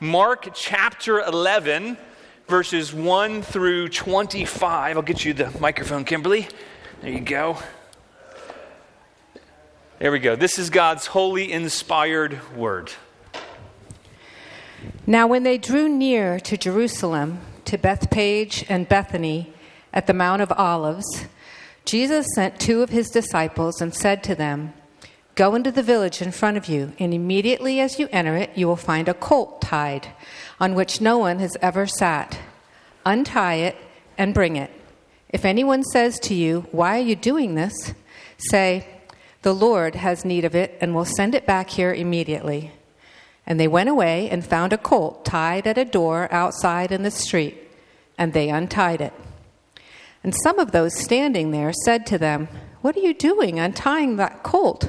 Mark chapter 11, verses 1 through 25. I'll get you the microphone, Kimberly. There you go. There we go. This is God's holy, inspired word. Now, when they drew near to Jerusalem, to Bethphage and Bethany at the Mount of Olives, Jesus sent two of his disciples and said to them, Go into the village in front of you, and immediately as you enter it, you will find a colt tied, on which no one has ever sat. Untie it and bring it. If anyone says to you, Why are you doing this? say, The Lord has need of it, and will send it back here immediately. And they went away and found a colt tied at a door outside in the street, and they untied it. And some of those standing there said to them, What are you doing untying that colt?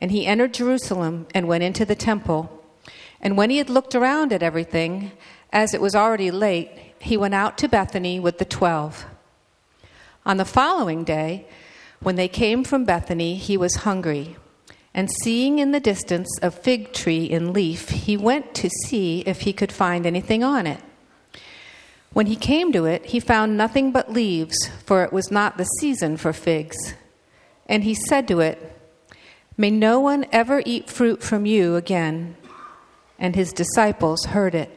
And he entered Jerusalem and went into the temple. And when he had looked around at everything, as it was already late, he went out to Bethany with the twelve. On the following day, when they came from Bethany, he was hungry. And seeing in the distance a fig tree in leaf, he went to see if he could find anything on it. When he came to it, he found nothing but leaves, for it was not the season for figs. And he said to it, May no one ever eat fruit from you again. And his disciples heard it.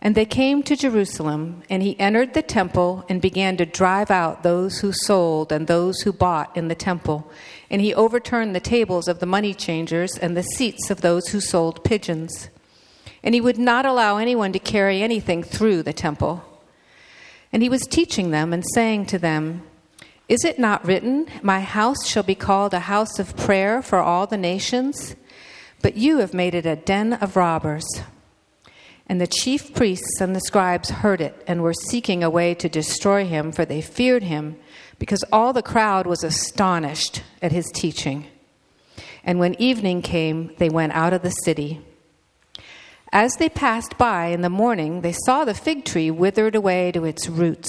And they came to Jerusalem, and he entered the temple and began to drive out those who sold and those who bought in the temple. And he overturned the tables of the money changers and the seats of those who sold pigeons. And he would not allow anyone to carry anything through the temple. And he was teaching them and saying to them, is it not written, My house shall be called a house of prayer for all the nations? But you have made it a den of robbers. And the chief priests and the scribes heard it and were seeking a way to destroy him, for they feared him, because all the crowd was astonished at his teaching. And when evening came, they went out of the city. As they passed by in the morning, they saw the fig tree withered away to its roots.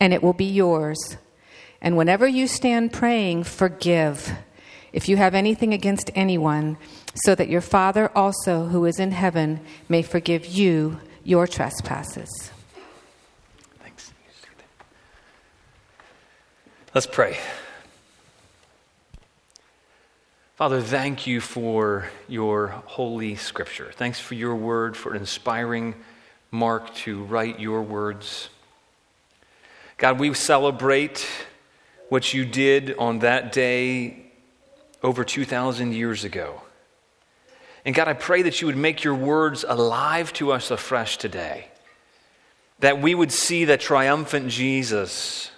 and it will be yours. And whenever you stand praying, forgive if you have anything against anyone, so that your Father also, who is in heaven, may forgive you your trespasses. Thanks. Let's pray. Father, thank you for your holy scripture. Thanks for your word, for inspiring Mark to write your words. God, we celebrate what you did on that day over 2,000 years ago. And God, I pray that you would make your words alive to us afresh today. That we would see that triumphant Jesus,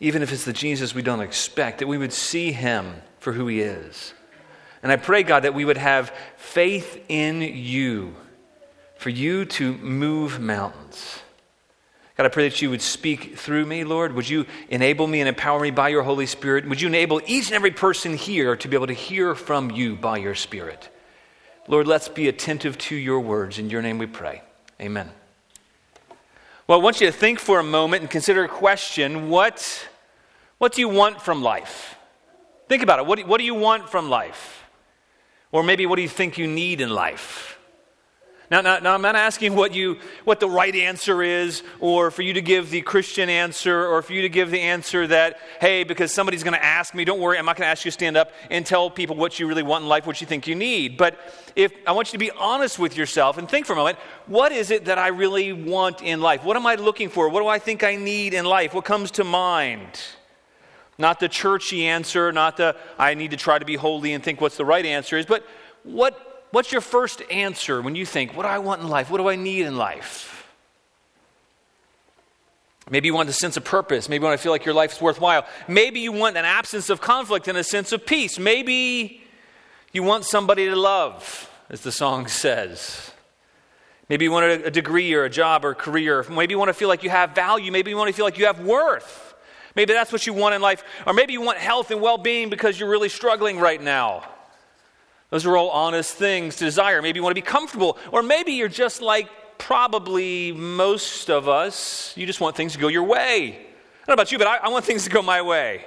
even if it's the Jesus we don't expect, that we would see him for who he is. And I pray, God, that we would have faith in you, for you to move mountains. God, I pray that you would speak through me, Lord. Would you enable me and empower me by your Holy Spirit? Would you enable each and every person here to be able to hear from you by your Spirit? Lord, let's be attentive to your words. In your name we pray. Amen. Well, I want you to think for a moment and consider a question what, what do you want from life? Think about it. What do, what do you want from life? Or maybe what do you think you need in life? Now, now, now, I'm not asking what, you, what the right answer is, or for you to give the Christian answer, or for you to give the answer that, hey, because somebody's going to ask me, don't worry, I'm not going to ask you to stand up and tell people what you really want in life, what you think you need. But if I want you to be honest with yourself and think for a moment, what is it that I really want in life? What am I looking for? What do I think I need in life? What comes to mind? Not the churchy answer, not the I need to try to be holy and think what's the right answer is, but what What's your first answer when you think, what do I want in life? What do I need in life? Maybe you want a sense of purpose. Maybe you want to feel like your life's worthwhile. Maybe you want an absence of conflict and a sense of peace. Maybe you want somebody to love, as the song says. Maybe you want a, degree or a job or a career. Maybe you want to feel like you have value. Maybe you want to feel like you have worth. Maybe that's what you want in life. Or maybe you want health and well being because you're really struggling right now. Those are all honest things to desire. Maybe you want to be comfortable, or maybe you're just like probably most of us. You just want things to go your way. I don't know about you, but I, I want things to go my way.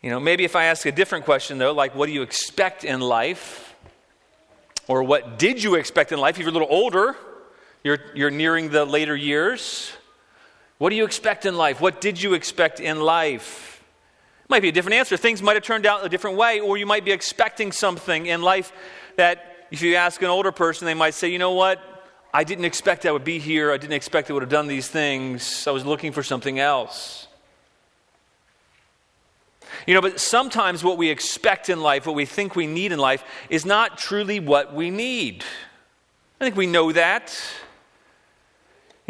You know, maybe if I ask a different question, though, like what do you expect in life? Or what did you expect in life? If you're a little older, you're, you're nearing the later years. What do you expect in life? What did you expect in life? Might be a different answer. Things might have turned out a different way, or you might be expecting something in life that if you ask an older person, they might say, you know what? I didn't expect I would be here. I didn't expect I would have done these things. I was looking for something else. You know, but sometimes what we expect in life, what we think we need in life, is not truly what we need. I think we know that.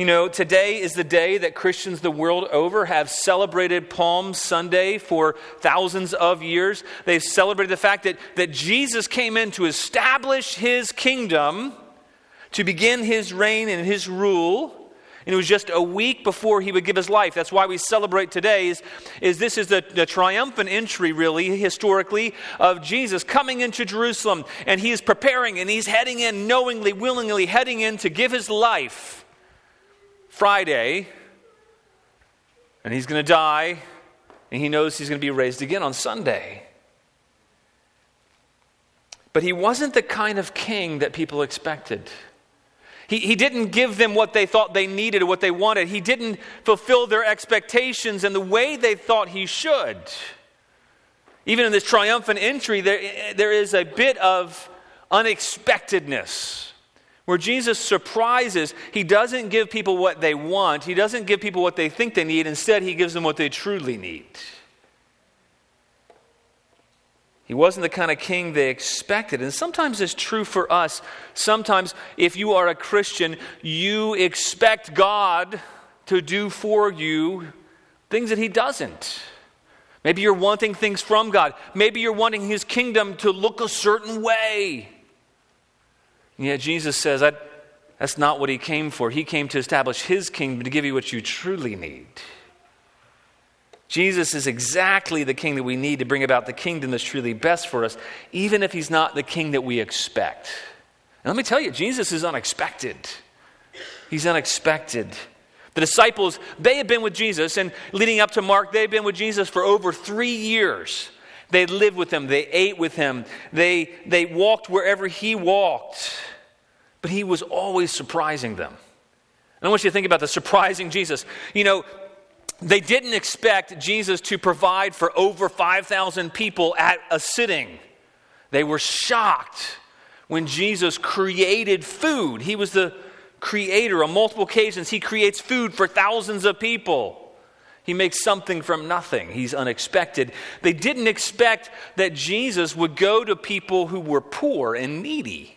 You know, today is the day that Christians the world over have celebrated Palm Sunday for thousands of years. They've celebrated the fact that, that Jesus came in to establish his kingdom, to begin his reign and his rule. And it was just a week before he would give his life. That's why we celebrate today is, is this is the, the triumphant entry, really, historically, of Jesus coming into Jerusalem. And he is preparing and he's heading in, knowingly, willingly heading in to give his life Friday, and he's going to die, and he knows he's going to be raised again on Sunday. But he wasn't the kind of king that people expected. He, he didn't give them what they thought they needed or what they wanted. He didn't fulfill their expectations in the way they thought he should. Even in this triumphant entry, there, there is a bit of unexpectedness where Jesus surprises, he doesn't give people what they want, he doesn't give people what they think they need, instead, he gives them what they truly need. He wasn't the kind of king they expected. And sometimes it's true for us. Sometimes, if you are a Christian, you expect God to do for you things that He doesn't. Maybe you're wanting things from God. Maybe you're wanting His kingdom to look a certain way. And yet Jesus says that that's not what he came for. He came to establish his kingdom to give you what you truly need. Jesus is exactly the king that we need to bring about the kingdom that's truly best for us, even if he's not the king that we expect. And let me tell you, Jesus is unexpected. He's unexpected. The disciples, they had been with Jesus, and leading up to Mark, they had been with Jesus for over three years. They lived with him, they ate with him, they, they walked wherever he walked but he was always surprising them. And I want you to think about the surprising Jesus. You know, they didn't expect Jesus to provide for over 5,000 people at a sitting. They were shocked when Jesus created food. He was the creator on multiple occasions. He creates food for thousands of people. He makes something from nothing. He's unexpected. They didn't expect that Jesus would go to people who were poor and needy.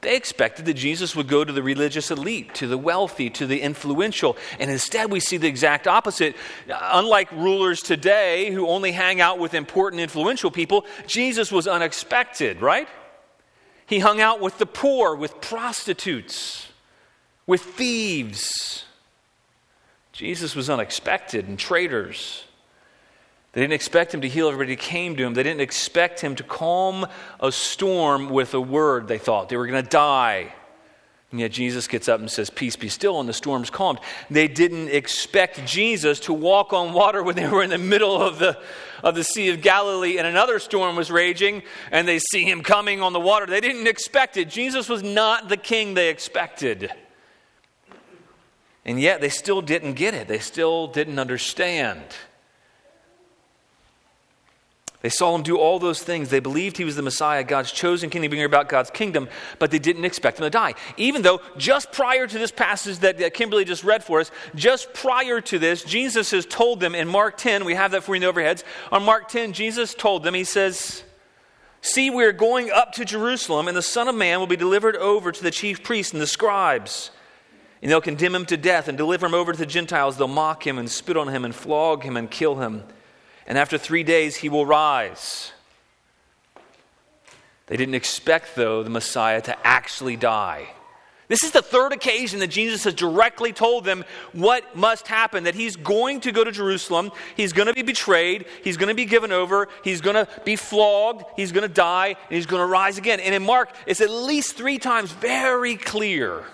They expected that Jesus would go to the religious elite, to the wealthy, to the influential. And instead, we see the exact opposite. Unlike rulers today who only hang out with important, influential people, Jesus was unexpected, right? He hung out with the poor, with prostitutes, with thieves. Jesus was unexpected, and traitors. They didn't expect him to heal everybody who came to him. They didn't expect him to calm a storm with a word, they thought. They were going to die. And yet Jesus gets up and says, Peace be still, and the storm's calmed. They didn't expect Jesus to walk on water when they were in the middle of the, of the Sea of Galilee and another storm was raging, and they see him coming on the water. They didn't expect it. Jesus was not the king they expected. And yet they still didn't get it, they still didn't understand. They saw him do all those things. They believed he was the Messiah, God's chosen king to bring about God's kingdom, but they didn't expect him to die. Even though just prior to this passage that, that Kimberly just read for us, just prior to this, Jesus has told them in Mark 10, we have that for you in the overheads. On Mark 10, Jesus told them, He says, See, we're going up to Jerusalem, and the Son of Man will be delivered over to the chief priests and the scribes. And they'll condemn him to death and deliver him over to the Gentiles. They'll mock him and spit on him and flog him and kill him and after three days he will rise. They didn't expect, though, the Messiah to actually die. This is the third occasion that Jesus has directly told them what must happen that he's going to go to Jerusalem, he's going to be betrayed, he's going to be given over, he's going to be flogged, he's going to die, and he's going to rise again. And in Mark, it's at least three times very clear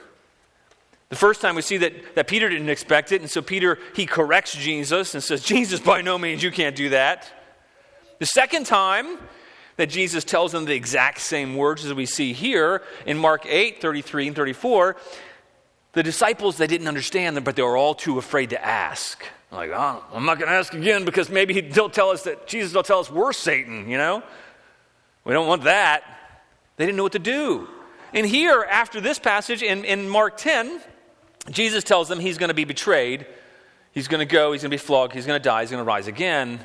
the first time we see that, that Peter didn't expect it, and so Peter, he corrects Jesus and says, Jesus, by no means, you can't do that. The second time that Jesus tells them the exact same words as we see here in Mark 8, 33 and 34, the disciples, they didn't understand them, but they were all too afraid to ask. Like, oh, I'm not going to ask again because maybe he'll tell us that Jesus will tell us we're Satan, you know? We don't want that. They didn't know what to do. And here, after this passage in, in Mark 10, Jesus tells them he's going to be betrayed. He's going to go, he's going to be flogged, he's going to die, he's going to rise again.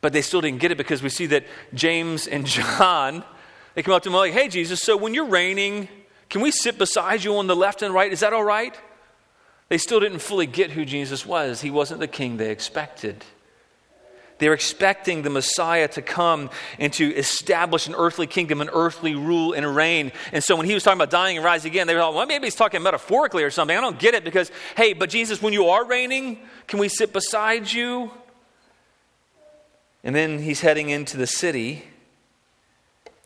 But they still didn't get it because we see that James and John, they come up to him like, hey, Jesus, so when you're reigning, can we sit beside you on the left and right? Is that all right? They still didn't fully get who Jesus was. He wasn't the king they expected. They're expecting the Messiah to come and to establish an earthly kingdom, an earthly rule and reign. And so when he was talking about dying and rising again, they thought, well, maybe he's talking metaphorically or something. I don't get it because, hey, but Jesus, when you are reigning, can we sit beside you? And then he's heading into the city,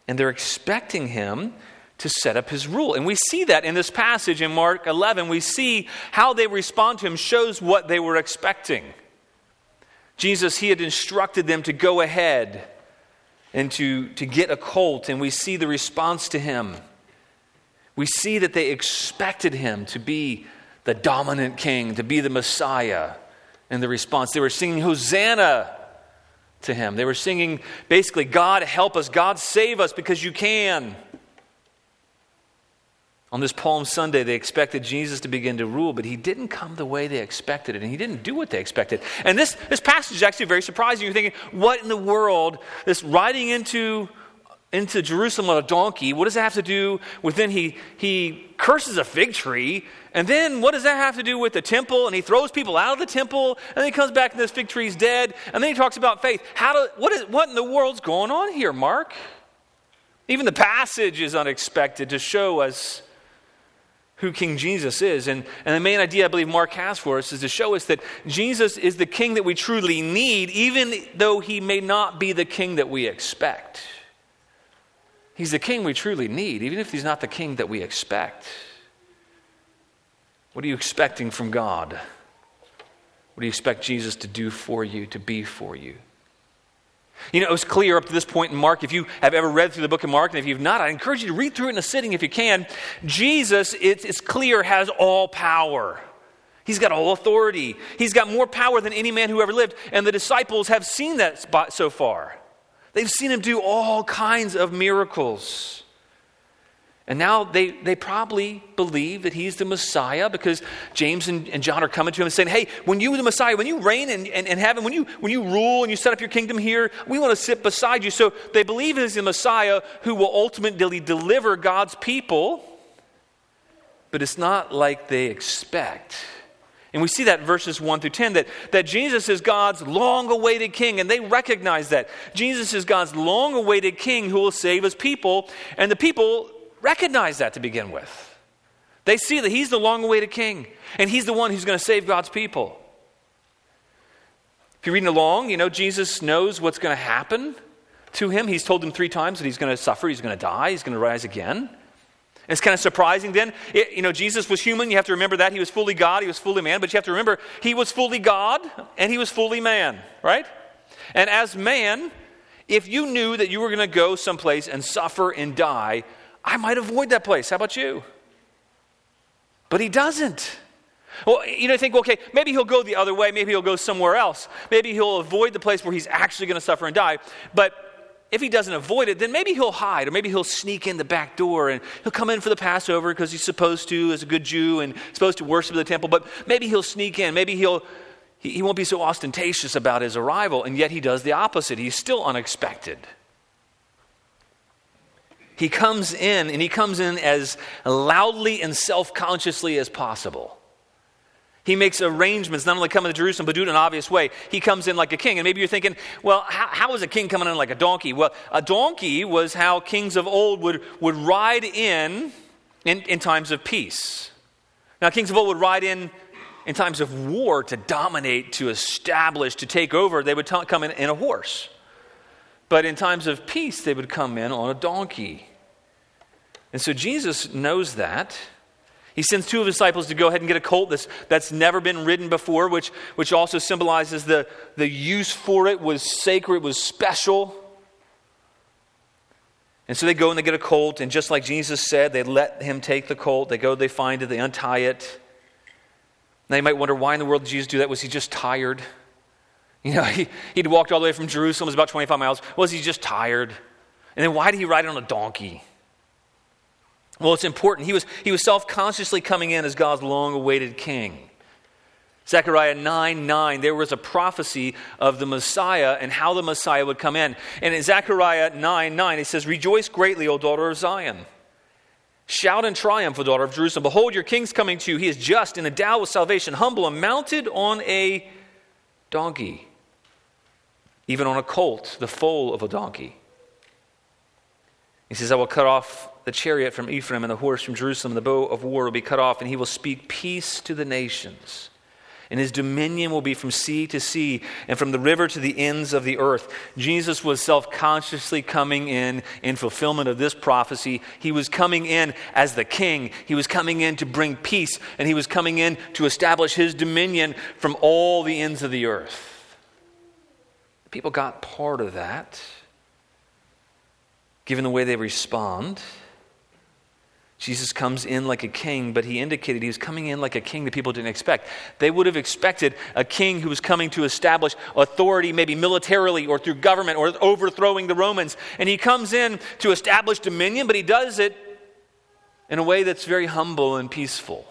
and they're expecting him to set up his rule. And we see that in this passage in Mark 11. We see how they respond to him shows what they were expecting. Jesus, he had instructed them to go ahead and to, to get a colt, and we see the response to him. We see that they expected him to be the dominant king, to be the Messiah. And the response, they were singing Hosanna to him. They were singing basically, God help us, God save us because you can. On this Palm Sunday, they expected Jesus to begin to rule, but he didn't come the way they expected it, and he didn't do what they expected. And this, this passage is actually very surprising. You're thinking, what in the world? This riding into, into Jerusalem on a donkey, what does that have to do with then he, he curses a fig tree, and then what does that have to do with the temple? And he throws people out of the temple, and then he comes back and this fig tree's dead, and then he talks about faith. How do, what, is, what in the world's going on here, Mark? Even the passage is unexpected to show us who King Jesus is. And, and the main idea I believe Mark has for us is to show us that Jesus is the king that we truly need, even though he may not be the king that we expect. He's the king we truly need, even if he's not the king that we expect. What are you expecting from God? What do you expect Jesus to do for you, to be for you? You know, it was clear up to this point in Mark. If you have ever read through the book of Mark, and if you've not, I encourage you to read through it in a sitting if you can. Jesus, it's, it's clear, has all power. He's got all authority. He's got more power than any man who ever lived. And the disciples have seen that spot so far. They've seen him do all kinds of miracles. And now they, they probably believe that he's the Messiah because James and, and John are coming to him and saying, Hey, when you, the Messiah, when you reign in, in, in, heaven, when you, when you rule and you set up your kingdom here, we want to sit beside you. So they believe he's the Messiah who will ultimately deliver God's people, but it's not like they expect. And we see that verses 1 through 10 that, that Jesus is God's long awaited king, and they recognize that. Jesus is God's long awaited king who will save his people, and the people recognize that to begin with. They see that he's the long awaited king, and he's the one who's going to save God's people. If you're reading along, you know, Jesus knows what's going to happen to him. He's told them three times that he's going to suffer, he's going to die, he's going to rise again. It's kind of surprising then. It, you know, Jesus was human. You have to remember that. He was fully God, he was fully man. But you have to remember, he was fully God and he was fully man, right? And as man, if you knew that you were going to go someplace and suffer and die, I might avoid that place. How about you? But he doesn't. Well, you know, think, okay, maybe he'll go the other way. Maybe he'll go somewhere else. Maybe he'll avoid the place where he's actually going to suffer and die. But if he doesn't avoid it, then maybe he'll hide, or maybe he'll sneak in the back door and he'll come in for the Passover because he's supposed to as a good Jew and supposed to worship the temple. But maybe he'll sneak in. Maybe he'll he, he won't be so ostentatious about his arrival, and yet he does the opposite. He's still unexpected. He comes in, and he comes in as loudly and self consciously as possible. He makes arrangements, not only coming to Jerusalem, but do it in an obvious way. He comes in like a king. And maybe you're thinking, well, how, how is a king coming in like a donkey? Well, a donkey was how kings of old would, would ride in, in in times of peace. Now, kings of old would ride in in times of war to dominate, to establish, to take over. They would t- come in in a horse. But in times of peace, they would come in on a donkey. And so Jesus knows that. He sends two of his disciples to go ahead and get a colt that's, that's never been ridden before, which, which also symbolizes the, the use for it was sacred, was special. And so they go and they get a colt, and just like Jesus said, they let him take the colt. They go, they find it, they untie it. Now you might wonder why in the world did Jesus do that? Was he just tired? You know, he, he'd walked all the way from Jerusalem, it was about 25 miles. Was he just tired? And then why did he ride on a donkey? Well, it's important. He was, he was self consciously coming in as God's long awaited king. Zechariah 9 9, there was a prophecy of the Messiah and how the Messiah would come in. And in Zechariah 9 9, it says, Rejoice greatly, O daughter of Zion. Shout in triumph, O daughter of Jerusalem. Behold, your king's coming to you. He is just and endowed with salvation, humble and mounted on a donkey, even on a colt, the foal of a donkey. He says, I will cut off the chariot from Ephraim and the horse from Jerusalem, the bow of war will be cut off, and he will speak peace to the nations. And his dominion will be from sea to sea and from the river to the ends of the earth. Jesus was self consciously coming in in fulfillment of this prophecy. He was coming in as the king. He was coming in to bring peace, and he was coming in to establish his dominion from all the ends of the earth. People got part of that, given the way they respond. Jesus comes in like a king, but he indicated he was coming in like a king that people didn't expect. They would have expected a king who was coming to establish authority, maybe militarily or through government or overthrowing the Romans. And he comes in to establish dominion, but he does it in a way that's very humble and peaceful.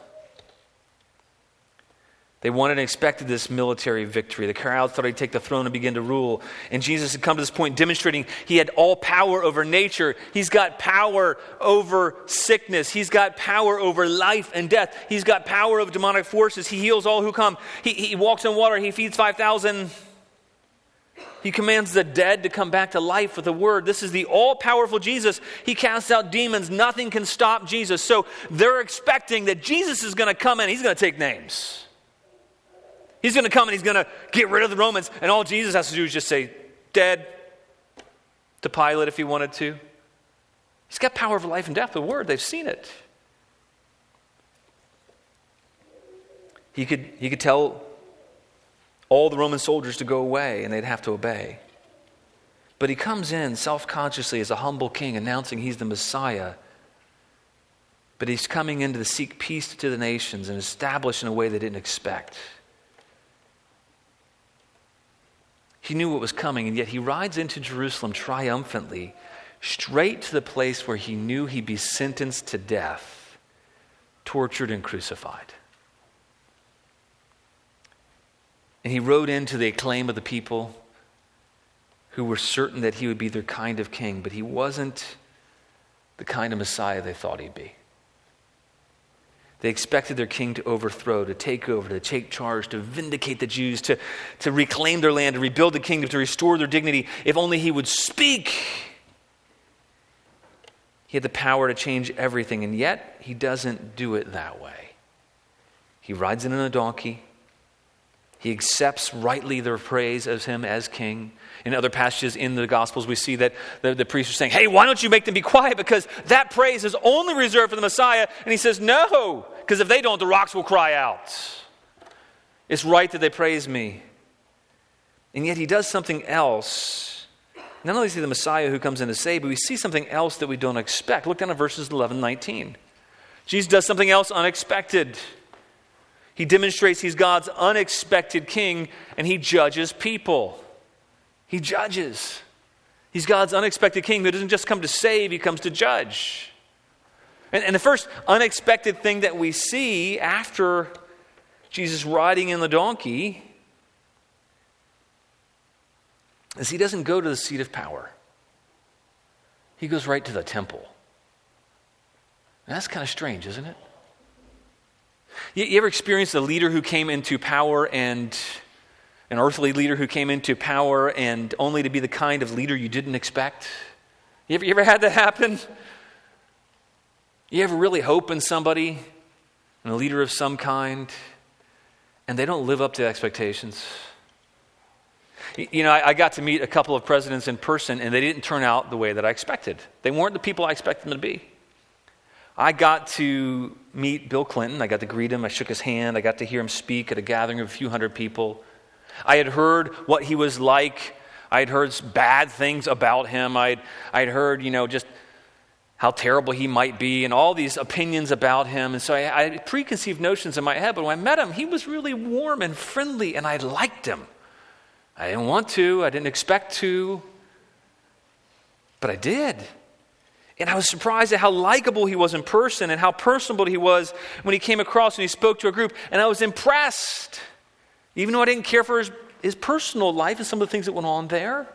They wanted and expected this military victory. The crowd thought he'd take the throne and begin to rule. And Jesus had come to this point demonstrating he had all power over nature. He's got power over sickness. He's got power over life and death. He's got power over demonic forces. He heals all who come. He, he walks on water. He feeds 5,000. He commands the dead to come back to life with a word. This is the all powerful Jesus. He casts out demons. Nothing can stop Jesus. So they're expecting that Jesus is going to come in. He's going to take names. He's going to come and he's going to get rid of the Romans, and all Jesus has to do is just say, dead to Pilate if he wanted to. He's got power over life and death, the word, they've seen it. He could, he could tell all the Roman soldiers to go away, and they'd have to obey. But he comes in self consciously as a humble king, announcing he's the Messiah. But he's coming in to seek peace to the nations and establish in a way they didn't expect. He knew what was coming, and yet he rides into Jerusalem triumphantly, straight to the place where he knew he'd be sentenced to death, tortured and crucified. And he rode into the acclaim of the people who were certain that he would be their kind of king, but he wasn't the kind of Messiah they thought he'd be. They expected their king to overthrow, to take over, to take charge, to vindicate the Jews, to, to reclaim their land, to rebuild the kingdom, to restore their dignity. If only he would speak. He had the power to change everything, and yet he doesn't do it that way. He rides in on a donkey. He accepts rightly their praise of him as king. In other passages in the Gospels, we see that the, the priests are saying, Hey, why don't you make them be quiet? Because that praise is only reserved for the Messiah. And he says, No, because if they don't, the rocks will cry out. It's right that they praise me. And yet he does something else. Not only is he the Messiah who comes in to save, but we see something else that we don't expect. Look down at verses 11 19. Jesus does something else unexpected. He demonstrates he's God's unexpected king and he judges people. He judges. He's God's unexpected king who doesn't just come to save, he comes to judge. And, and the first unexpected thing that we see after Jesus riding in the donkey is he doesn't go to the seat of power, he goes right to the temple. That's kind of strange, isn't it? You, you ever experienced a leader who came into power and an earthly leader who came into power and only to be the kind of leader you didn't expect? You ever, you ever had that happen? You ever really hope in somebody, in a leader of some kind, and they don't live up to expectations? You know, I, I, got to meet a couple of presidents in person, and they didn't turn out the way that I expected. They weren't the people I expected them to be. I got to meet Bill Clinton. I got to greet him. I shook his hand. I got to hear him speak at a gathering of a few hundred people. I had heard what he was like. I had heard bad things about him. I'd, I'd heard, you know, just how terrible he might be and all these opinions about him. And so I, had preconceived notions in my head. But when I met him, he was really warm and friendly, and I liked him. I didn't want to, I didn't expect to, but I did. And I was surprised at how likable he was in person and how personable he was when he came across and he spoke to a group. And I was impressed, even though I didn't care for his, his personal life and some of the things that went on there.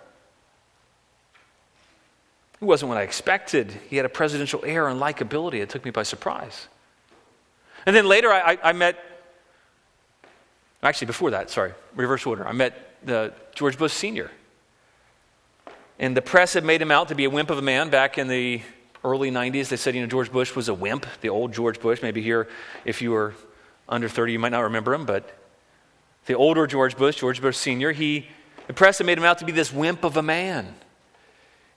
It wasn't what I expected. He had a presidential air and likability. It took me by surprise. And then later, I, I, I met, actually, before that, sorry, reverse order. I met the George Bush Sr. And the press had made him out to be a wimp of a man back in the early 90s. They said, you know, George Bush was a wimp, the old George Bush. Maybe here, if you were under 30, you might not remember him, but the older George Bush, George Bush Sr., he, the press had made him out to be this wimp of a man.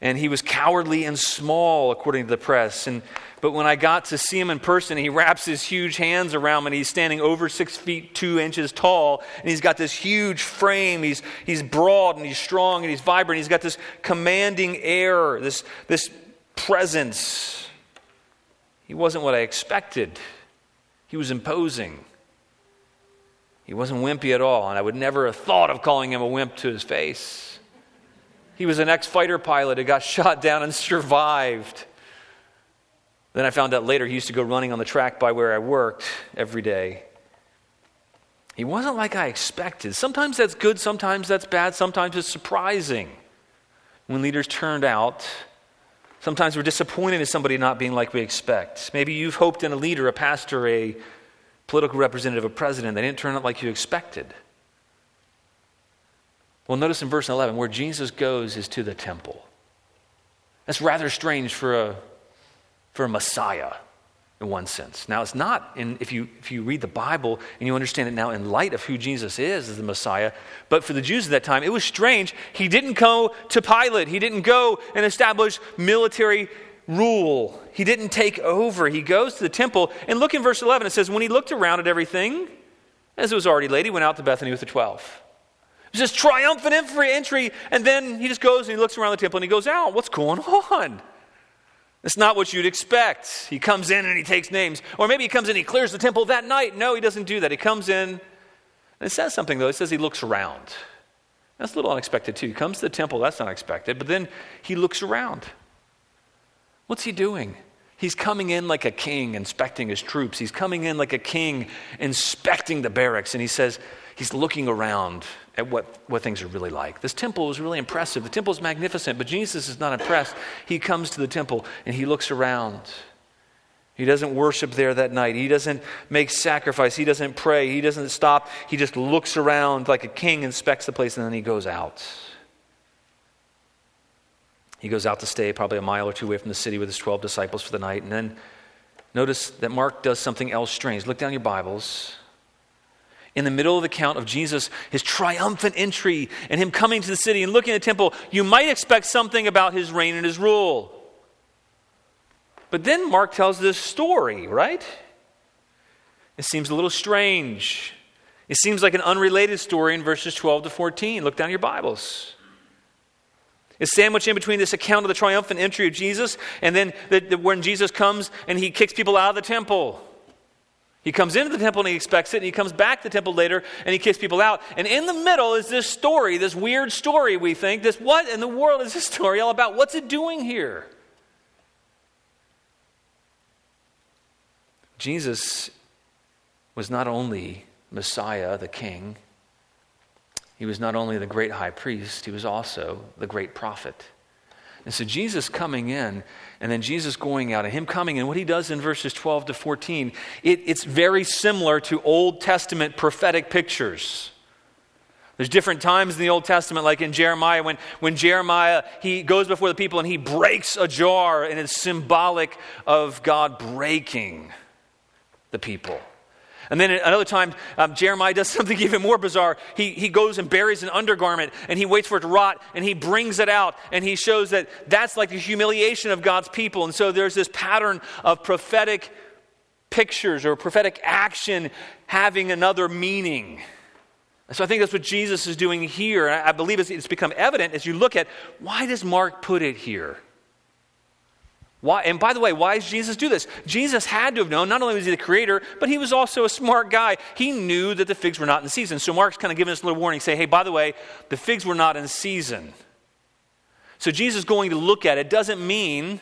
And he was cowardly and small, according to the press. And, but when I got to see him in person, he wraps his huge hands around me, and he's standing over six feet two inches tall, and he's got this huge frame. He's, he's broad, and he's strong, and he's vibrant. He's got this commanding air, this, this presence. He wasn't what I expected. He was imposing. He wasn't wimpy at all, and I would never have thought of calling him a wimp to his face. He was an ex fighter pilot who got shot down and survived. Then I found out later he used to go running on the track by where I worked every day. He wasn't like I expected. Sometimes that's good, sometimes that's bad, sometimes it's surprising when leaders turned out Sometimes we're disappointed in somebody not being like we expect. Maybe you've hoped in a leader, a pastor, a political representative, a president. They didn't turn out like you expected. Well, notice in verse 11, where Jesus goes is to the temple. That's rather strange for a, for a Messiah in one sense. Now, it's not, in, if, you, if you read the Bible and you understand it now in light of who Jesus is as the Messiah, but for the Jews at that time, it was strange. He didn't go to Pilate, he didn't go and establish military rule, he didn't take over. He goes to the temple. And look in verse 11, it says, When he looked around at everything, as it was already late, he went out to Bethany with the 12. It's this triumphant entry, and then he just goes and he looks around the temple and he goes out. What's going on? It's not what you'd expect. He comes in and he takes names. Or maybe he comes in and he clears the temple that night. No, he doesn't do that. He comes in, and it says something, though. It says he looks around. That's a little unexpected, too. He comes to the temple, that's unexpected, but then he looks around. What's he doing? He's coming in like a king inspecting his troops. He's coming in like a king inspecting the barracks, and he says, he's looking around at what, what things are really like. This temple is really impressive. The temple is magnificent, but Jesus is not impressed. He comes to the temple and he looks around. He doesn't worship there that night. He doesn't make sacrifice. He doesn't pray. He doesn't stop. He just looks around like a king, inspects the place, and then he goes out. He goes out to stay probably a mile or two away from the city with his 12 disciples for the night. And then notice that Mark does something else strange. Look down your Bibles. In the middle of the account of Jesus, his triumphant entry, and him coming to the city and looking at the temple, you might expect something about his reign and his rule. But then Mark tells this story, right? It seems a little strange. It seems like an unrelated story in verses 12 to 14. Look down your Bibles. It's sandwiched in between this account of the triumphant entry of Jesus and then the, the, when Jesus comes and he kicks people out of the temple. He comes into the temple and he expects it, and he comes back to the temple later and he kicks people out. And in the middle is this story, this weird story, we think. This what in the world is this story all about? What's it doing here? Jesus was not only Messiah, the King, he was not only the great high priest, he was also the great prophet. And so Jesus coming in, and then Jesus going out, and him coming in, what he does in verses 12 to 14, it, it's very similar to Old Testament prophetic pictures. There's different times in the Old Testament, like in Jeremiah, when, when Jeremiah he goes before the people and he breaks a jar, and it's symbolic of God breaking the people. And then another time, um, Jeremiah does something even more bizarre. He, he goes and buries an undergarment and he waits for it to rot and he brings it out and he shows that that's like the humiliation of God's people. And so there's this pattern of prophetic pictures or prophetic action having another meaning. so I think that's what Jesus is doing here. I believe it's become evident as you look at why does Mark put it here? Why, and by the way, why does Jesus do this? Jesus had to have known, not only was he the creator, but he was also a smart guy. He knew that the figs were not in season. So Mark's kind of giving us a little warning, say, hey, by the way, the figs were not in season. So Jesus going to look at it doesn't mean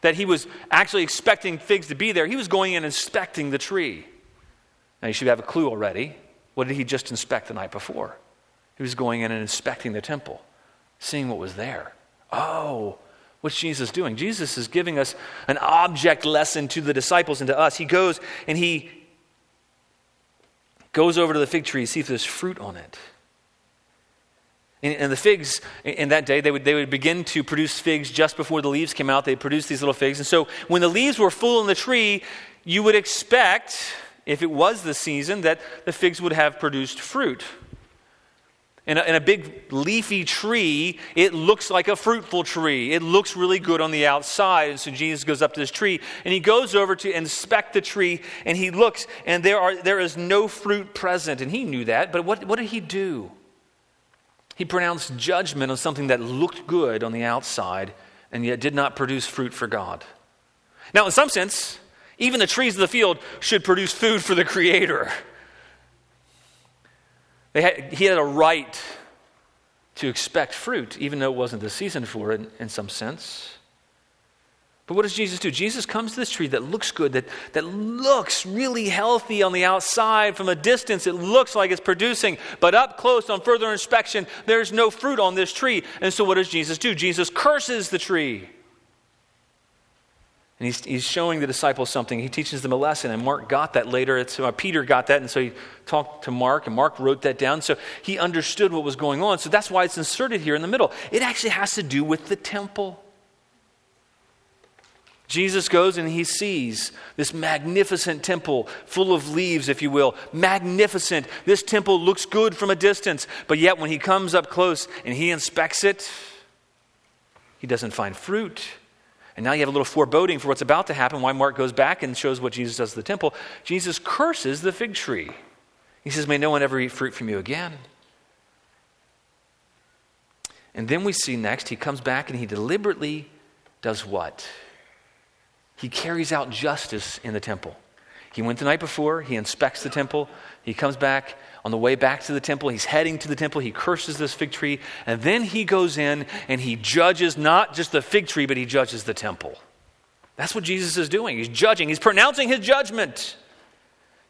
that he was actually expecting figs to be there. He was going in and inspecting the tree. Now you should have a clue already. What did he just inspect the night before? He was going in and inspecting the temple, seeing what was there. Oh, What's Jesus doing? Jesus is giving us an object lesson to the disciples and to us. He goes and he goes over to the fig tree see if there's fruit on it. And, and, the figs in that day, they would, they would begin to produce figs just before the leaves came out. They produced these little figs. And so when the leaves were full in the tree, you would expect, if it was the season, that the figs would have produced fruit in a, in a, big leafy tree, it looks like a fruitful tree. It looks really good on the outside. And so Jesus goes up to this tree and he goes over to inspect the tree and he looks and there, are, there is no fruit present. And he knew that, but what, what did he do? He pronounced judgment on something that looked good on the outside and yet did not produce fruit for God. Now, in some sense, even the trees of the field should produce food for the Creator. Had, he had a right to expect fruit, even though it wasn't the season for it in, in some sense. But what does Jesus do? Jesus comes to this tree that looks good, that, that looks really healthy on the outside. From a distance, it looks like it's producing. But up close, on further inspection, there's no fruit on this tree. And so, what does Jesus do? Jesus curses the tree. And he's, he's showing the disciples something. He teaches them a lesson. And Mark got that later. It's, uh, Peter got that. And so he talked to Mark, and Mark wrote that down. So he understood what was going on. So that's why it's inserted here in the middle. It actually has to do with the temple. Jesus goes and he sees this magnificent temple full of leaves, if you will. Magnificent. This temple looks good from a distance. But yet, when he comes up close and he inspects it, he doesn't find fruit. And now you have a little foreboding for what's about to happen, why Mark goes back and shows what Jesus does to the temple. Jesus curses the fig tree. He says, May no one ever eat fruit from you again. And then we see next, he comes back and he deliberately does what? He carries out justice in the temple. He went the night before, he inspects the temple, he comes back, on the way back to the temple, he's heading to the temple. He curses this fig tree. And then he goes in and he judges not just the fig tree, but he judges the temple. That's what Jesus is doing. He's judging, he's pronouncing his judgment.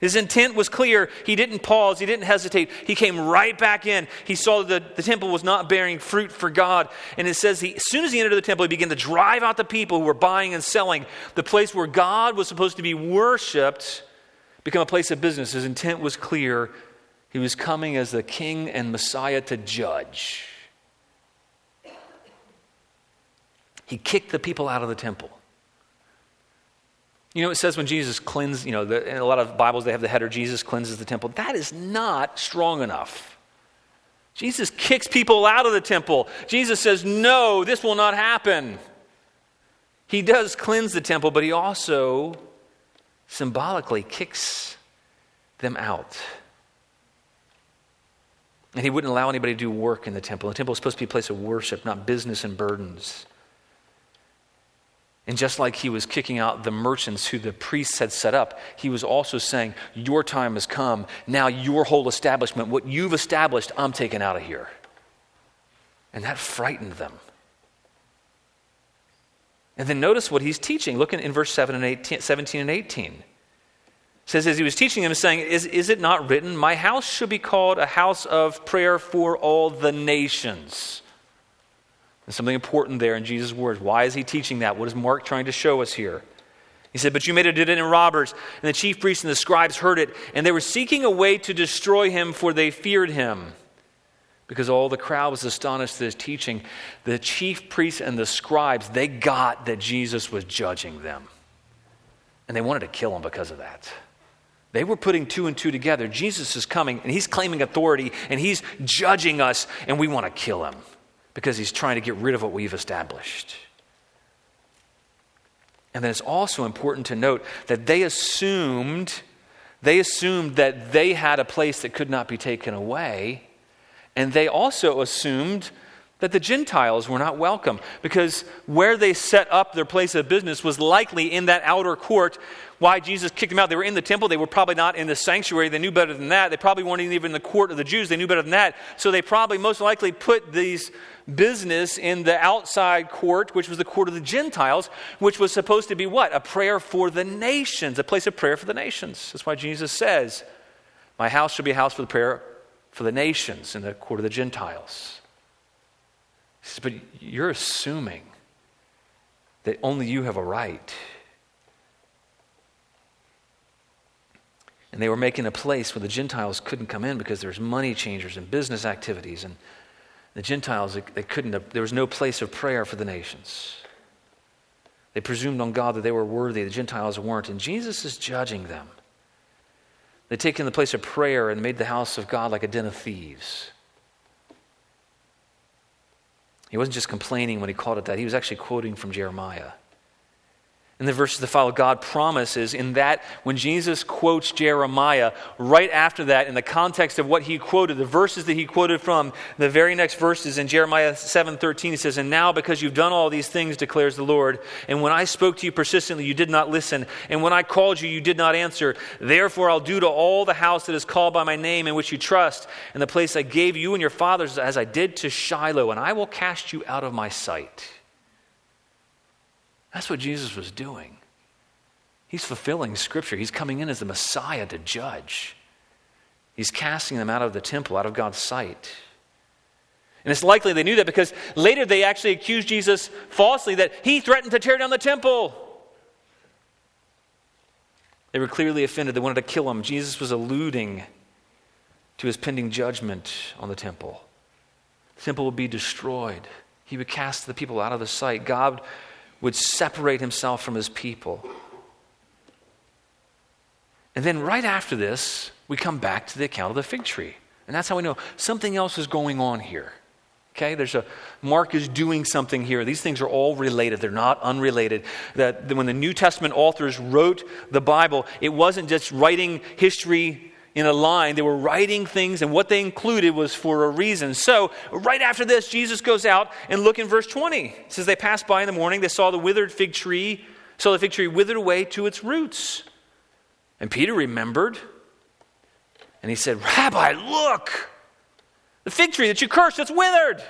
His intent was clear. He didn't pause. He didn't hesitate. He came right back in. He saw that the temple was not bearing fruit for God. And it says, he, as soon as he entered the temple, he began to drive out the people who were buying and selling. The place where God was supposed to be worshiped become a place of business. His intent was clear. He was coming as the king and Messiah to judge. He kicked the people out of the temple. You know, it says when Jesus cleansed, you know, the, in a lot of Bibles they have the header, Jesus cleanses the temple. That is not strong enough. Jesus kicks people out of the temple. Jesus says, no, this will not happen. He does cleanse the temple, but he also symbolically kicks them out. And he wouldn't allow anybody to do work in the temple. The temple was supposed to be a place of worship, not business and burdens. And just like he was kicking out the merchants who the priests had set up, he was also saying, Your time has come. Now, your whole establishment, what you've established, I'm taking out of here. And that frightened them. And then notice what he's teaching. Look in, in verse 7 and 18, 17 and 18. Says, as he was teaching them, saying, is, is it not written, My house should be called a house of prayer for all the nations? There's something important there in Jesus' words. Why is he teaching that? What is Mark trying to show us here? He said, But you made it did it in robbers, and the chief priests and the scribes heard it, and they were seeking a way to destroy him, for they feared him because all the crowd was astonished at his teaching. The chief priests and the scribes, they got that Jesus was judging them. And they wanted to kill him because of that. They were putting two and two together. Jesus is coming and he's claiming authority and he's judging us, and we want to kill him because he's trying to get rid of what we've established. And then it's also important to note that they assumed they assumed that they had a place that could not be taken away and they also assumed that the Gentiles were not welcome because where they set up their place of business was likely in that outer court. Why Jesus kicked them out? They were in the temple. They were probably not in the sanctuary. They knew better than that. They probably weren't even in the court of the Jews. They knew better than that. So they probably most likely put these business in the outside court, which was the court of the Gentiles, which was supposed to be what? A prayer for the nations, a place of prayer for the nations. That's why Jesus says, My house shall be a house for the prayer for the nations in the court of the Gentiles. Says, but you're assuming that only you have a right. And they were making a place where the Gentiles couldn't come in because there's money changers and business activities. And the Gentiles, they couldn't, there was no place of prayer for the nations. They presumed on God that they were worthy, the Gentiles weren't. And Jesus is judging them. They'd taken the place of prayer and made the house of God like a den of thieves. He wasn't just complaining when he called it that, he was actually quoting from Jeremiah. In the verses that follow, God promises in that when Jesus quotes Jeremiah, right after that, in the context of what he quoted, the verses that he quoted from, the very next verses in Jeremiah 7:13, he says, And now because you've done all these things, declares the Lord, and when I spoke to you persistently, you did not listen, and when I called you, you did not answer. Therefore I'll do to all the house that is called by my name in which you trust, and the place I gave you and your fathers as I did to Shiloh, and I will cast you out of my sight. That's what Jesus was doing. He's fulfilling Scripture. He's coming in as the Messiah to judge. He's casting them out of the temple, out of God's sight. And it's likely they knew that because later they actually accused Jesus falsely that he threatened to tear down the temple. They were clearly offended. They wanted to kill him. Jesus was alluding to his pending judgment on the temple. The temple would be destroyed. He would cast the people out of the sight. God would separate himself from his people. And then right after this, we come back to the account of the fig tree. And that's how we know something else is going on here. Okay, there's a Mark is doing something here. These things are all related. They're not unrelated. That when the New Testament authors wrote the Bible, it wasn't just writing history in a line. They were writing things, and what they included was for a reason. So, right after this, Jesus goes out and look in verse 20. It says, They passed by in the morning, they saw the withered fig tree, saw the fig tree withered away to its roots. And Peter remembered, and he said, Rabbi, look, the fig tree that you cursed, it's withered.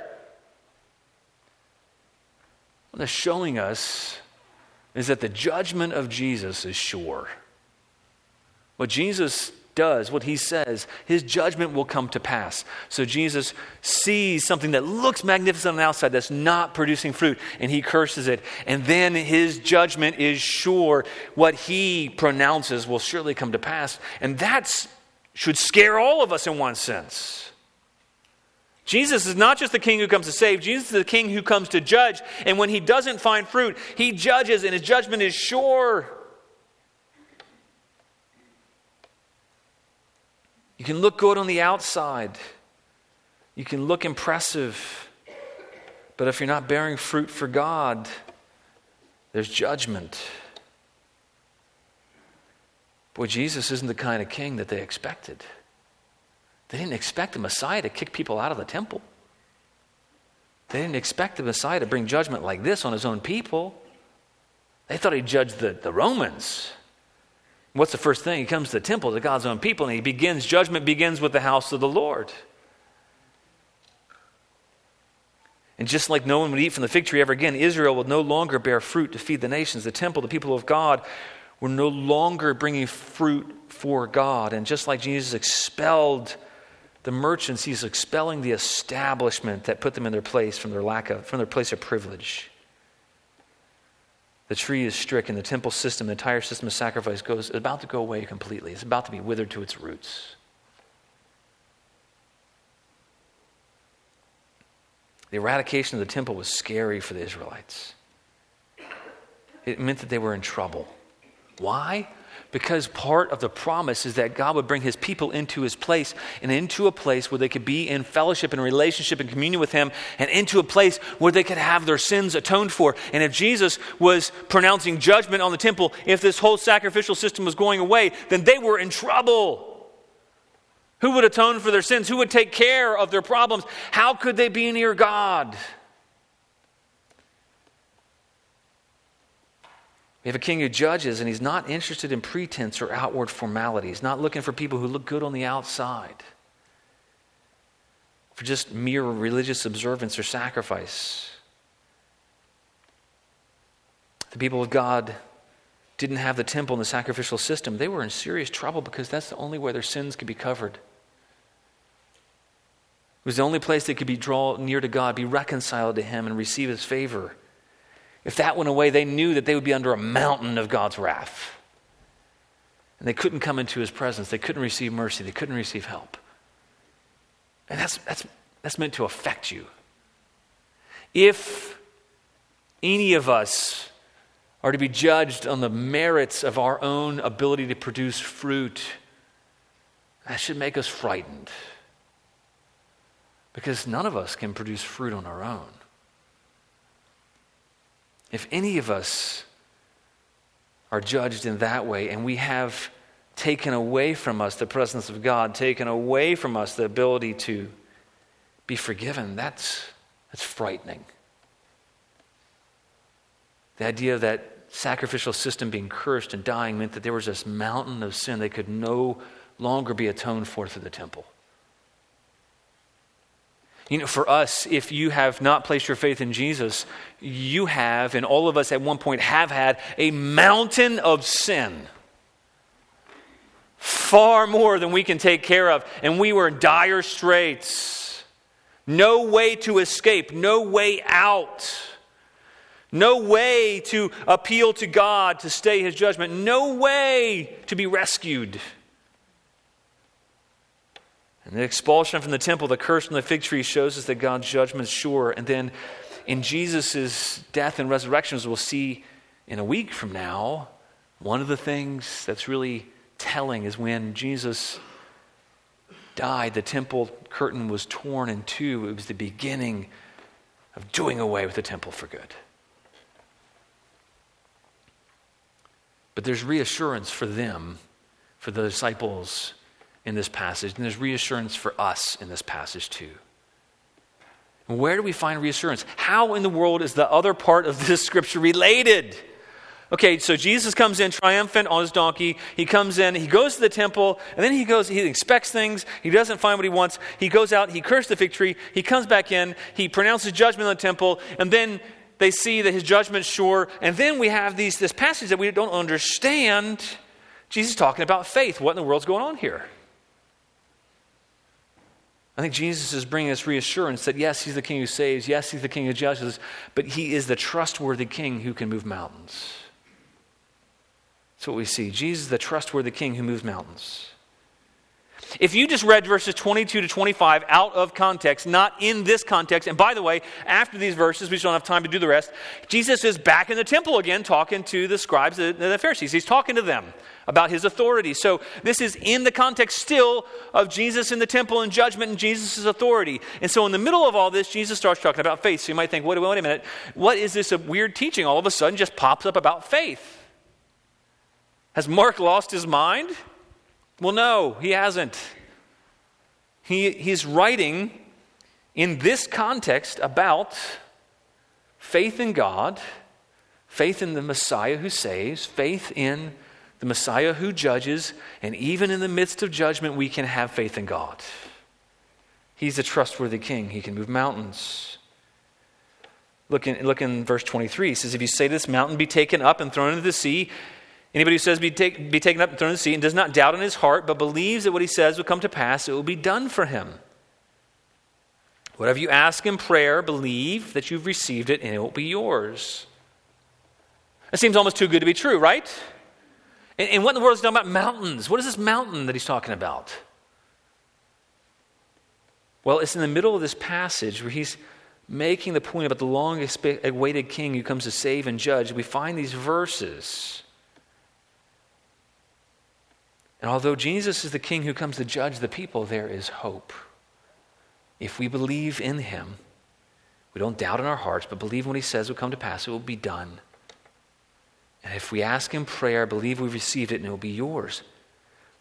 What they're showing us is that the judgment of Jesus is sure. What Jesus does, what he says, his judgment will come to pass. So Jesus sees something that looks magnificent on the outside that's not producing fruit, and he curses it. And then his judgment is sure. What he pronounces will surely come to pass. And that should scare all of us in one sense. Jesus is not just the king who comes to save, Jesus is the king who comes to judge. And when he doesn't find fruit, he judges, and his judgment is sure. You can look good on the outside, you can look impressive, but if you're not bearing fruit for God, there's judgment. Boy, Jesus isn't the kind of king that they expected. They didn't expect the Messiah to kick people out of the temple. They didn't expect the Messiah to bring judgment like this on his own people. They thought he'd judge the, the Romans. What's the first thing? He comes to the temple, to God's own people, and he begins, judgment begins with the house of the Lord. And just like no one would eat from the fig tree ever again, Israel would no longer bear fruit to feed the nations. The temple, the people of God, were no longer bringing fruit for God. And just like Jesus expelled the merchants, he's expelling the establishment that put them in their place from their lack of, from their place of privilege. The tree is stricken, the temple system, the entire system of sacrifice goes about to go away completely. It's about to be withered to its roots. The eradication of the temple was scary for the Israelites. It meant that they were in trouble. Why? Because part of the promise is that God would bring his people into his place and into a place where they could be in fellowship and relationship and communion with him and into a place where they could have their sins atoned for. And if Jesus was pronouncing judgment on the temple, if this whole sacrificial system was going away, then they were in trouble. Who would atone for their sins? Who would take care of their problems? How could they be near God? We have a king who judges, and he's not interested in pretense or outward formality. He's not looking for people who look good on the outside, for just mere religious observance or sacrifice. The people of God didn't have the temple and the sacrificial system. They were in serious trouble because that's the only way their sins could be covered. It was the only place they could be drawn near to God, be reconciled to Him, and receive His favor. If that went away, they knew that they would be under a mountain of God's wrath. And they couldn't come into his presence. They couldn't receive mercy. They couldn't receive help. And that's, that's, that's meant to affect you. If any of us are to be judged on the merits of our own ability to produce fruit, that should make us frightened. Because none of us can produce fruit on our own. If any of us are judged in that way and we have taken away from us the presence of God, taken away from us the ability to be forgiven, that's, that's frightening. The idea of that sacrificial system being cursed and dying meant that there was this mountain of sin that could no longer be atoned for through the temple. You know, for us, if you have not placed your faith in Jesus, you have, and all of us at one point have had, a mountain of sin. Far more than we can take care of. And we were in dire straits. No way to escape, no way out. No way to appeal to God to stay his judgment. No way to be rescued. And the expulsion from the temple, the curse from the fig tree shows us that God's judgment is sure. And then in Jesus' death and resurrection, as we'll see in a week from now, one of the things that's really telling is when Jesus died, the temple curtain was torn in two. It was the beginning of doing away with the temple for good. But there's reassurance for them, for the disciples in this passage, and there's reassurance for us in this passage too. where do we find reassurance? How in the world is the other part of this scripture related? Okay, so Jesus comes in triumphant on his donkey. He comes in, he goes to the temple, and then he goes, he inspects things. He doesn't find what he wants. He goes out, he cursed the fig tree. He comes back in, he pronounces judgment on the temple, and then they see that his judgment's sure. And then we have these, this passage that we don't understand. Jesus talking about faith. What in the world's going on here? I think Jesus is bringing us reassurance that yes, he's the king who saves, yes, he's the king who judges, but he is the trustworthy king who can move mountains. That's what we see. Jesus the trustworthy king who moves mountains. If you just read verses 22 to 25 out of context, not in this context, and by the way, after these verses, we just don't have time to do the rest, Jesus is back in the temple again talking to the scribes and the Pharisees. He's talking to them about his authority. So this is in the context still of Jesus in the temple and judgment and Jesus' authority. And so in the middle of all this, Jesus starts talking about faith. So you might think, wait, wait a minute, what is this weird teaching all of a sudden just pops up about faith? Has Mark lost his mind? Well, no, he hasn't. He, he's writing in this context about faith in God, faith in the Messiah who saves, faith in the Messiah who judges, and even in the midst of judgment, we can have faith in God. He's a trustworthy king, he can move mountains. Look in, look in verse 23. He says, If you say this mountain, be taken up and thrown into the sea, anybody who says, be, take, be taken up and thrown into the sea, and does not doubt in his heart, but believes that what he says will come to pass, it will be done for him. Whatever you ask in prayer, believe that you've received it, and it will be yours. It seems almost too good to be true, right? And, and what in the world is he talking about? Mountains. What is this mountain that he's talking about? Well, it's in the middle of this passage where he's making the point about the long awaited king who comes to save and judge. We find these verses. And although Jesus is the king who comes to judge the people, there is hope. If we believe in him, we don't doubt in our hearts, but believe when he says will come to pass, it will be done. And if we ask in prayer, I believe we've received it and it will be yours.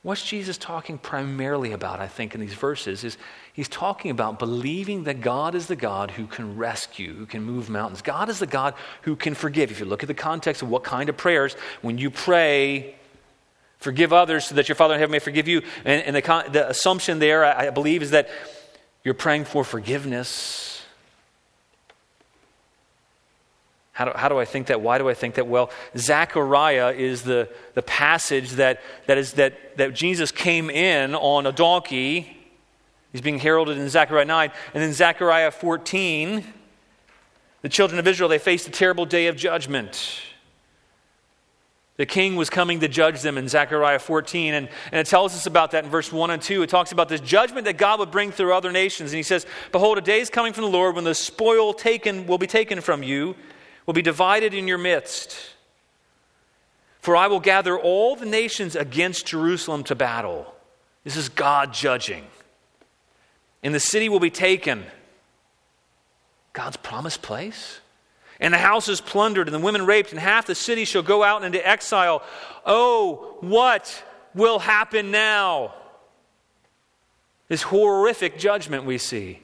What's Jesus talking primarily about, I think, in these verses is he's talking about believing that God is the God who can rescue, who can move mountains. God is the God who can forgive. If you look at the context of what kind of prayers, when you pray, forgive others so that your Father in heaven may forgive you, and, and the, the, assumption there, I, I believe, is that you're praying for forgiveness How do, how do I think that? Why do I think that? Well, Zechariah is the, the passage that, that, is, that, that Jesus came in on a donkey. He's being heralded in Zechariah 9. And then Zechariah 14, the children of Israel, they faced a terrible day of judgment. The king was coming to judge them in Zechariah 14. And, and it tells us about that in verse 1 and 2. It talks about this judgment that God would bring through other nations. And he says, Behold, a day is coming from the Lord when the spoil taken will be taken from you will be divided in your midst. For I will gather all the nations against Jerusalem to battle. This is God judging. And the city will be taken. God's promised place. And the house is plundered, and the women raped, and half the city shall go out into exile. Oh, what will happen now? This horrific judgment we see.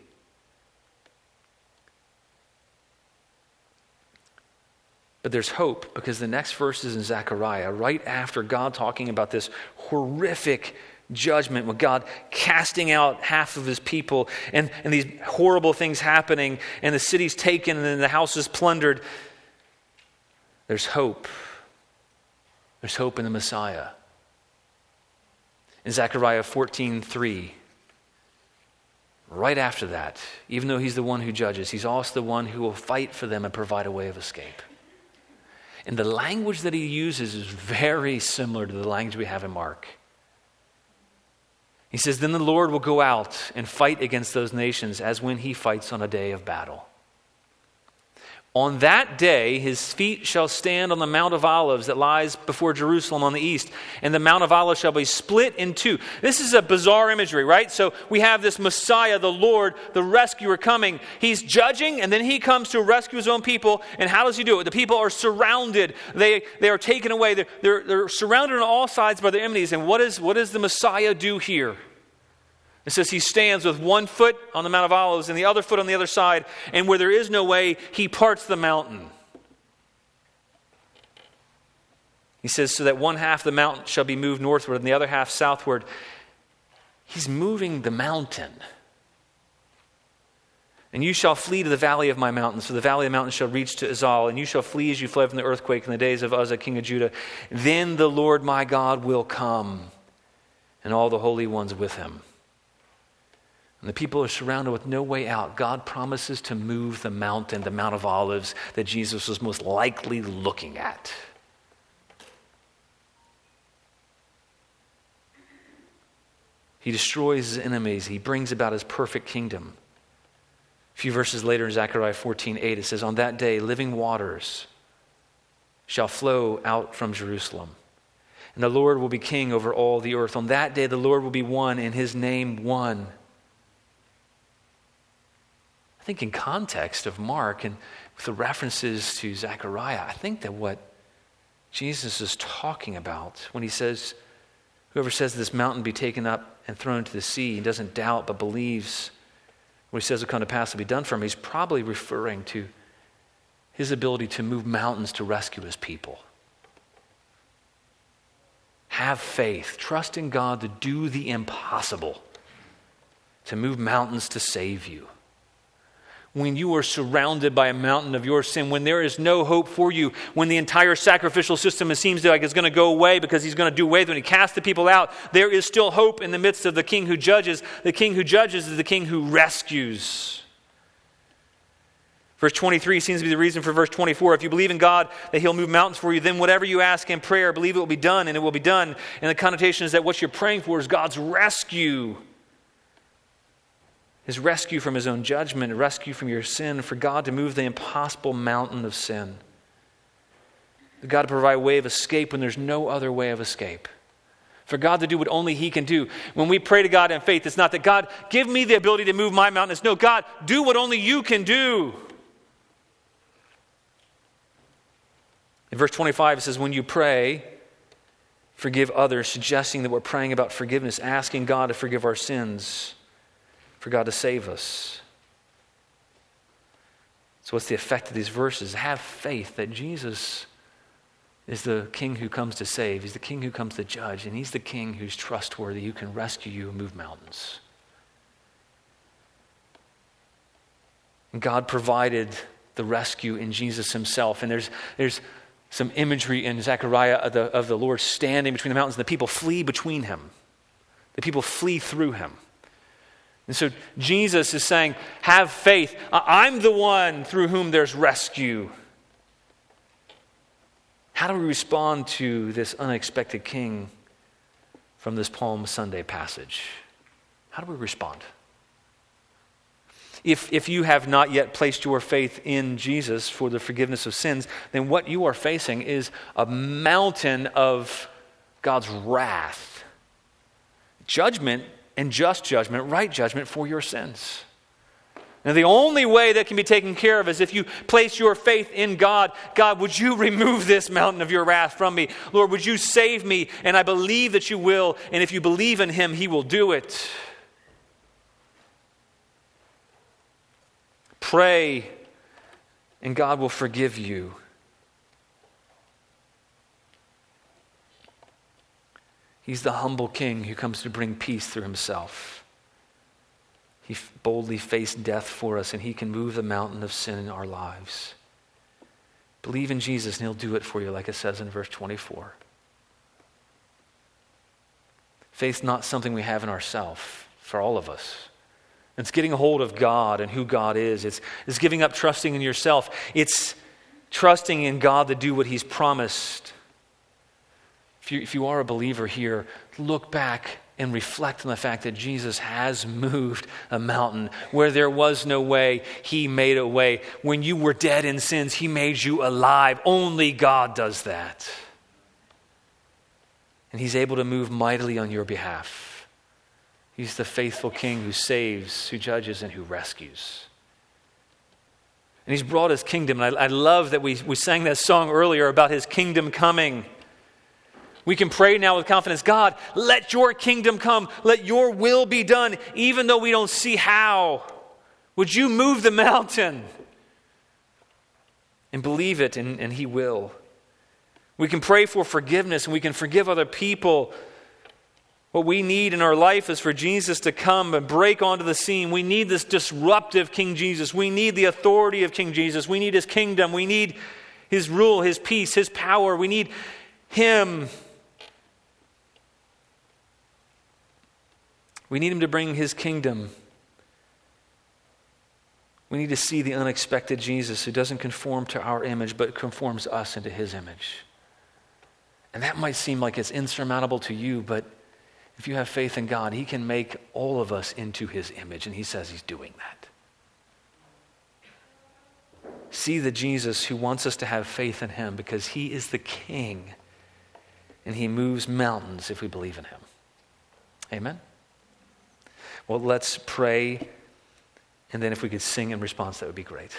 But there's hope because the next verse is in Zechariah, right after God talking about this horrific judgment, with God casting out half of his people and, and these horrible things happening, and the city's taken and the house is plundered. There's hope. There's hope in the Messiah. In Zechariah 14 3, right after that, even though he's the one who judges, he's also the one who will fight for them and provide a way of escape. And the language that he uses is very similar to the language we have in Mark. He says, Then the Lord will go out and fight against those nations as when he fights on a day of battle. On that day, his feet shall stand on the Mount of Olives that lies before Jerusalem on the east, and the Mount of Olives shall be split in two. This is a bizarre imagery, right? So we have this Messiah, the Lord, the rescuer coming. He's judging, and then he comes to rescue his own people. And how does he do it? The people are surrounded, they, they are taken away. They're, they're, they're surrounded on all sides by their enemies. And what, is, what does the Messiah do here? It says he stands with one foot on the Mount of Olives and the other foot on the other side, and where there is no way, he parts the mountain. He says, so that one half of the mountain shall be moved northward and the other half southward. He's moving the mountain. And you shall flee to the valley of my mountains, for the valley of the mountains shall reach to Azal, and you shall flee as you fled from the earthquake in the days of Uzziah, king of Judah. Then the Lord my God will come, and all the holy ones with him. And the people are surrounded with no way out. God promises to move the mountain, the Mount of Olives, that Jesus was most likely looking at. He destroys his enemies. He brings about his perfect kingdom. A few verses later in Zechariah 14 8, it says, On that day, living waters shall flow out from Jerusalem. And the Lord will be king over all the earth. On that day, the Lord will be one, and his name one. I think, in context of Mark and with the references to Zechariah, I think that what Jesus is talking about when he says, Whoever says this mountain be taken up and thrown into the sea, he doesn't doubt but believes what he says will come to pass to be done for him, he's probably referring to his ability to move mountains to rescue his people. Have faith, trust in God to do the impossible, to move mountains to save you when you are surrounded by a mountain of your sin, when there is no hope for you, when the entire sacrificial system seems like it's going to go away because he's going to do away with it, when he casts the people out, there is still hope in the midst of the king who judges. The king who judges is the king who rescues. Verse 23 seems to be the reason for verse 24. If you believe in God that He'll move mountains for you, then whatever you ask in prayer, believe it will be done, and it will be done. And the connotation is that what you're praying for is God's rescue his rescue from his own judgment, rescue from your sin, for God to move the impossible mountain of sin. God to provide a way of escape when there's no other way of escape. For God to do what only He can do. When we pray to God in faith, it's not that God, give me the ability to move my mountain. It's no, God, do what only you can do. In verse 25, it says, When you pray, forgive others, suggesting that we're praying about forgiveness, asking God to forgive our sins for God to save us. So, what's the effect of these verses? Have faith that Jesus is the king who comes to save, he's the king who comes to judge, and he's the king who's trustworthy, who can rescue you and move mountains. God provided the rescue in Jesus himself. And there's, there's some imagery in Zechariah of the, of the Lord standing between the mountains, and the people flee between him. The people flee through him. And so Jesus is saying, Have faith. I'm the one through whom there's rescue. How do we respond to this unexpected king from this Palm Sunday passage? How do we respond? If, if you have not yet placed your faith in Jesus for the forgiveness of sins, then what you are facing is a mountain of God's wrath. Judgment and just judgment, right judgment for your sins. Now, the only way that can be taken care of is if you place your faith in God. God, would you remove this mountain of your wrath from me? Lord, would you save me? And I believe that you will. And if you believe in Him, He will do it. Pray, and God will forgive you. He's the humble king who comes to bring peace through himself. He boldly faced death for us, and he can move the mountain of sin in our lives. Believe in Jesus, and he'll do it for you, like it says in verse 24. Faith's not something we have in ourselves for all of us. It's getting a hold of God and who God is. It's, it's giving up trusting in yourself. It's trusting in God to do what He's promised if you, if you are a believer here, look back and reflect on the fact that Jesus has moved a mountain. Where there was no way, He made a way. When you were dead in sins, He made you alive. Only God does that. And He's able to move mightily on your behalf. He's the faithful King who saves, who judges, and who rescues. And He's brought His kingdom. And I, I love that we, we sang that song earlier about His kingdom coming. We can pray now with confidence God, let your kingdom come. Let your will be done, even though we don't see how. Would you move the mountain? And believe it, and, and He will. We can pray for forgiveness and we can forgive other people. What we need in our life is for Jesus to come and break onto the scene. We need this disruptive King Jesus. We need the authority of King Jesus. We need His kingdom. We need His rule, His peace, His power. We need Him We need Him to bring His kingdom. We need to see the unexpected Jesus who doesn't conform to our image, but conforms us into His image. And that might seem like it's insurmountable to you, but If you have faith in God, He can make all of us into His image, and He says He's doing that. See the Jesus who wants us to have faith in Him because He is the King, and He moves mountains if we believe in Him. Amen? Well, let's pray, and then if we could sing in response, that would be great.